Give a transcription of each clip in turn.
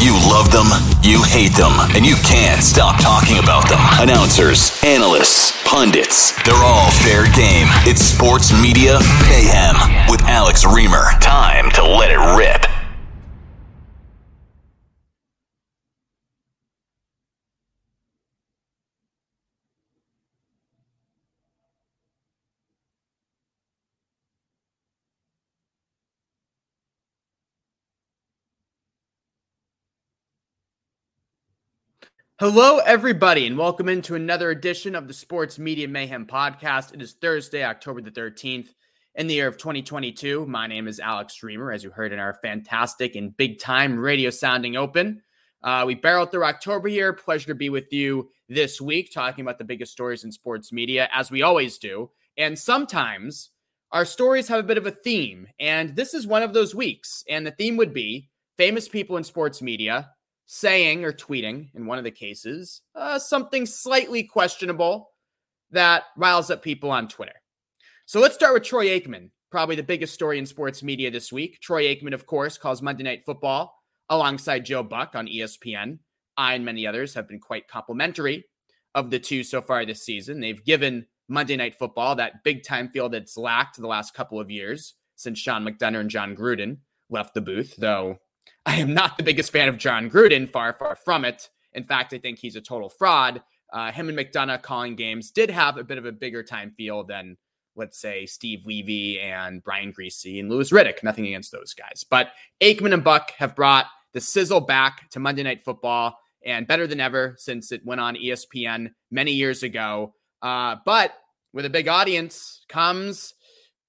You love them, you hate them, and you can't stop talking about them. Announcers, analysts, pundits, they're all fair game. It's Sports Media Mayhem with Alex Reimer. Time to let it rip. Hello, everybody, and welcome into another edition of the Sports Media Mayhem podcast. It is Thursday, October the 13th, in the year of 2022. My name is Alex Reimer, as you heard in our fantastic and big time radio sounding open. Uh, we barreled through October here. Pleasure to be with you this week, talking about the biggest stories in sports media, as we always do. And sometimes our stories have a bit of a theme, and this is one of those weeks. And the theme would be famous people in sports media saying or tweeting in one of the cases uh, something slightly questionable that riles up people on Twitter. So let's start with Troy Aikman, probably the biggest story in sports media this week. Troy Aikman, of course, calls Monday Night Football alongside Joe Buck on ESPN. I and many others have been quite complimentary of the two so far this season. They've given Monday Night Football that big time feel that's lacked the last couple of years since Sean McDonough and Jon Gruden left the booth, though I am not the biggest fan of Jon Gruden, far, far from it. In fact, I think he's a total fraud. Uh, him and McDonough calling games did have a bit of a bigger time feel than, let's say, Steve Levy and Brian Griese and Louis Riddick. Nothing against those guys. But Aikman and Buck have brought the sizzle back to Monday Night Football and better than ever since it went on ESPN many years ago. Uh, but with a big audience comes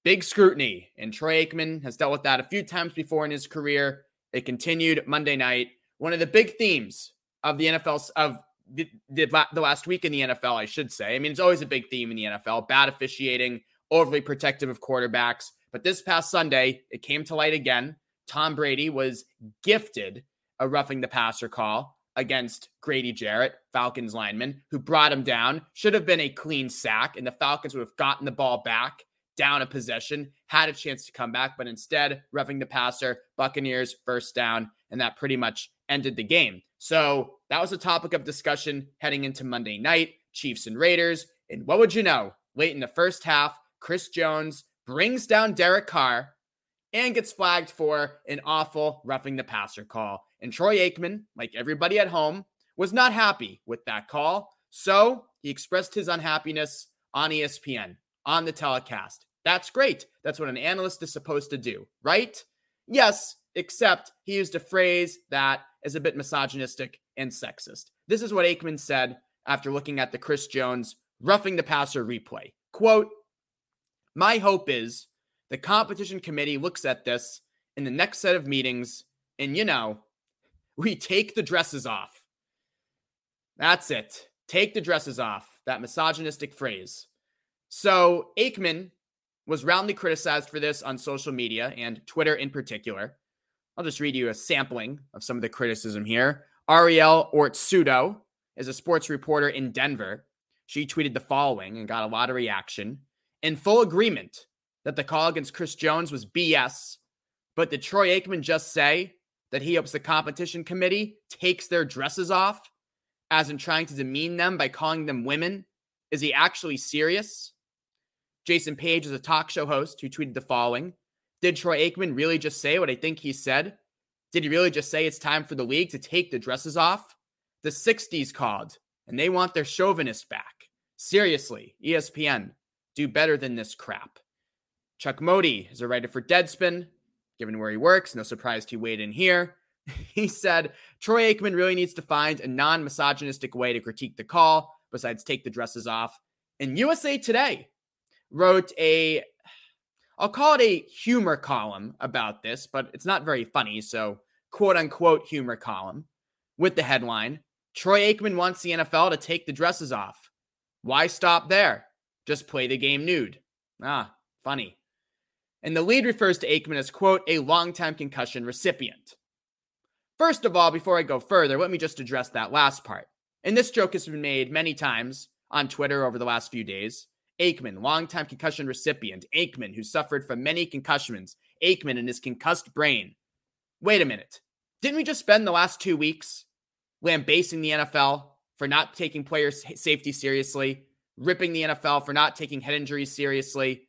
big scrutiny. And Troy Aikman has dealt with that a few times before in his career. It continued Monday night. One of the big themes of the NFL of the, the, the last week in the NFL, I should say. I mean, it's always a big theme in the NFL: bad officiating, overly protective of quarterbacks. But this past Sunday, it came to light again. Tom Brady was gifted a roughing the passer call against Grady Jarrett, Falcons lineman, who brought him down. Should have been a clean sack, and the Falcons would have gotten the ball back down a possession, had a chance to come back, but instead, roughing the passer, Buccaneers first down, and that pretty much ended the game. So that was a topic of discussion heading into Monday night, Chiefs and Raiders. And what would you know? Late in the first half, Chris Jones brings down Derek Carr and gets flagged for an awful roughing the passer call. And Troy Aikman, like everybody at home, was not happy with that call. So he expressed his unhappiness on ESPN on the telecast. That's great. That's what an analyst is supposed to do, right? Yes, except he used a phrase that is a bit misogynistic and sexist. This is what Aikman said after looking at the Chris Jones roughing the passer replay. Quote, My hope is the competition committee looks at this in the next set of meetings, and you know, we take the dresses off. That's it. Take the dresses off. That misogynistic phrase. So Aikman was roundly criticized for this on social media and Twitter in particular. I'll just read you a sampling of some of the criticism here. Ariel Ortsudo is a sports reporter in Denver. She tweeted the following and got a lot of reaction. In full agreement that the call against Chris Jones was BS, but did Troy Aikman just say that he hopes the competition committee takes their dresses off, as in trying to demean them by calling them women? Is he actually serious? Jason Page is a talk show host who tweeted the following Did Troy Aikman really just say what I think he said? Did he really just say it's time for the league to take the dresses off? The 60s called, and they want their chauvinist back. Seriously, ESPN, do better than this crap. Chuck Modi is a writer for Deadspin. Given where he works, no surprise he weighed in here. He said Troy Aikman really needs to find a non misogynistic way to critique the call besides take the dresses off. In USA Today, wrote a I'll call it a humor column about this, but it's not very funny, so quote unquote humor column with the headline Troy Aikman wants the NFL to take the dresses off. Why stop there? Just play the game nude. Ah, funny. And the lead refers to Aikman as, quote, a longtime concussion recipient. First of all, before I go further, let me just address that last part. And this joke has been made many times on Twitter over the last few days. Aikman, longtime concussion recipient. Aikman, who suffered from many concussions. Aikman and his concussed brain. Wait a minute. Didn't we just spend the last two weeks lambasting the NFL for not taking player safety seriously, ripping the NFL for not taking head injuries seriously,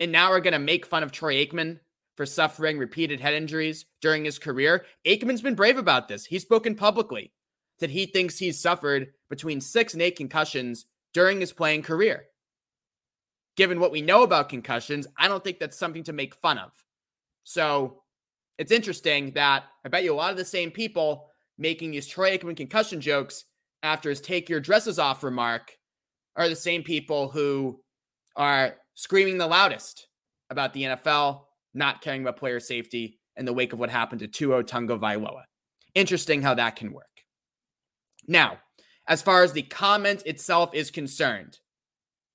and now we're going to make fun of Troy Aikman for suffering repeated head injuries during his career? Aikman's been brave about this. He's spoken publicly that he thinks he's suffered between six and eight concussions during his playing career. Given what we know about concussions, I don't think that's something to make fun of. So it's interesting that I bet you a lot of the same people making these Troy Aikman concussion jokes after his take your dresses off remark are the same people who are screaming the loudest about the NFL not caring about player safety in the wake of what happened to Tua Tagovailoa. Interesting how that can work. Now, as far as the comment itself is concerned,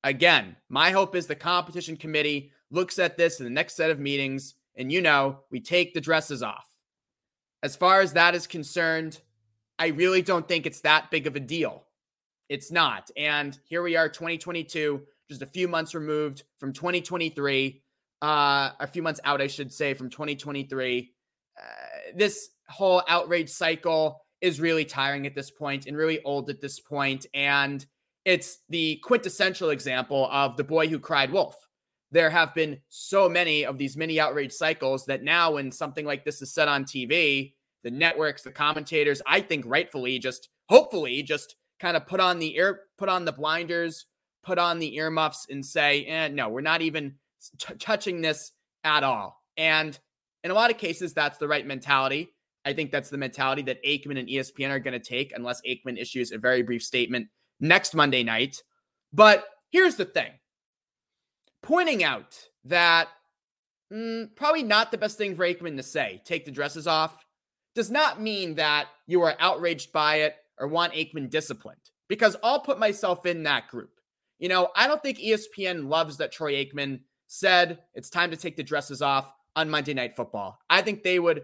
again, my hope is the competition committee looks at this in the next set of meetings, and you know, we take the dresses off. As far as that is concerned, I really don't think it's that big of a deal. It's not. And here we are, 2022, just a few months removed from 2023, uh, a few months out, I should say, from 2023. Uh, this whole outrage cycle is really tiring at this point and really old at this point. And it's the quintessential example of the boy who cried wolf. There have been so many of these mini outrage cycles that now, when something like this is said on TV, the networks, the commentators, I think rightfully just hopefully just kind of put on the ear, put on the blinders, put on the earmuffs and say, eh, no, we're not even t- touching this at all. And in a lot of cases, that's the right mentality. I think that's the mentality that Aikman and ESPN are going to take unless Aikman issues a very brief statement next Monday night. But here's the thing pointing out that mm, probably not the best thing for Aikman to say, take the dresses off, does not mean that you are outraged by it or want Aikman disciplined, because I'll put myself in that group. You know, I don't think ESPN loves that Troy Aikman said it's time to take the dresses off on Monday Night Football. I think they would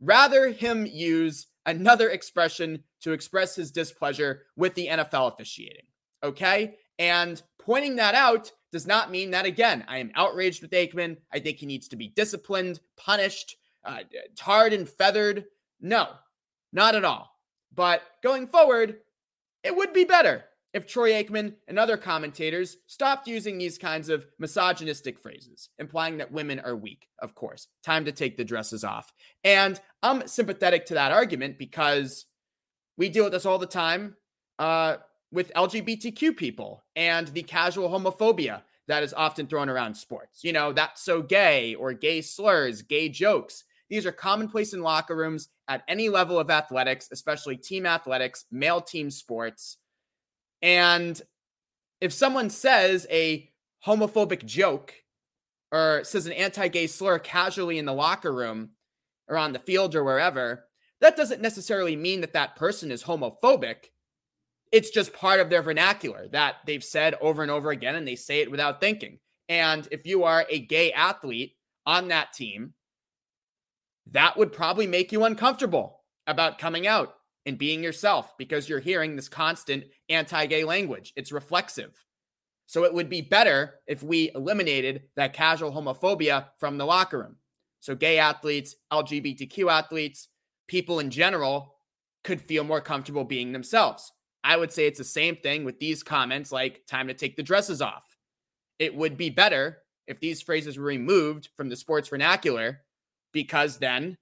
rather him use another expression to express his displeasure with the NFL officiating. Okay. And pointing that out does not mean that, again, I am outraged with Aikman. I think he needs to be disciplined, punished, uh, tarred and feathered. No, not at all. But going forward, it would be better if Troy Aikman and other commentators stopped using these kinds of misogynistic phrases, implying that women are weak, of course. Time to take the dresses off. And I'm sympathetic to that argument because we deal with this all the time uh, with LGBTQ people and the casual homophobia that is often thrown around sports. You know, that's so gay or gay slurs, gay jokes. These are commonplace in locker rooms at any level of athletics, especially team athletics, male team sports. And if someone says a homophobic joke or says an anti gay slur casually in the locker room or on the field or wherever, that doesn't necessarily mean that that person is homophobic. It's just part of their vernacular that they've said over and over again, and they say it without thinking. And if you are a gay athlete on that team, that would probably make you uncomfortable about coming out and being yourself because you're hearing this constant anti gay language. It's reflexive. So it would be better if we eliminated that casual homophobia from the locker room. So gay athletes, LGBTQ athletes, people in general could feel more comfortable being themselves. I would say it's the same thing with these comments like time to take the dresses off. It would be better if these phrases were removed from the sports vernacular because then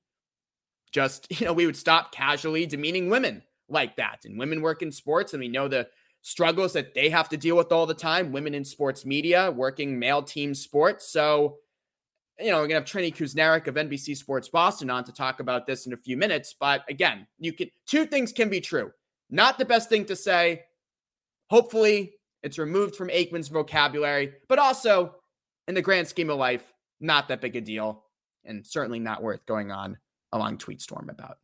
just, you know, we would stop casually demeaning women like that. And women work in sports, and we know the struggles that they have to deal with all the time. Women in sports media, working male team sports. So, you know, we're gonna have Trenni Kusnierek of NBC Sports Boston on to talk about this in a few minutes. But again, you can two things can be true. Not the best thing to say. Hopefully, it's removed from Aikman's vocabulary, but also in the grand scheme of life, not that big a deal, and certainly not worth going on a long tweet storm about.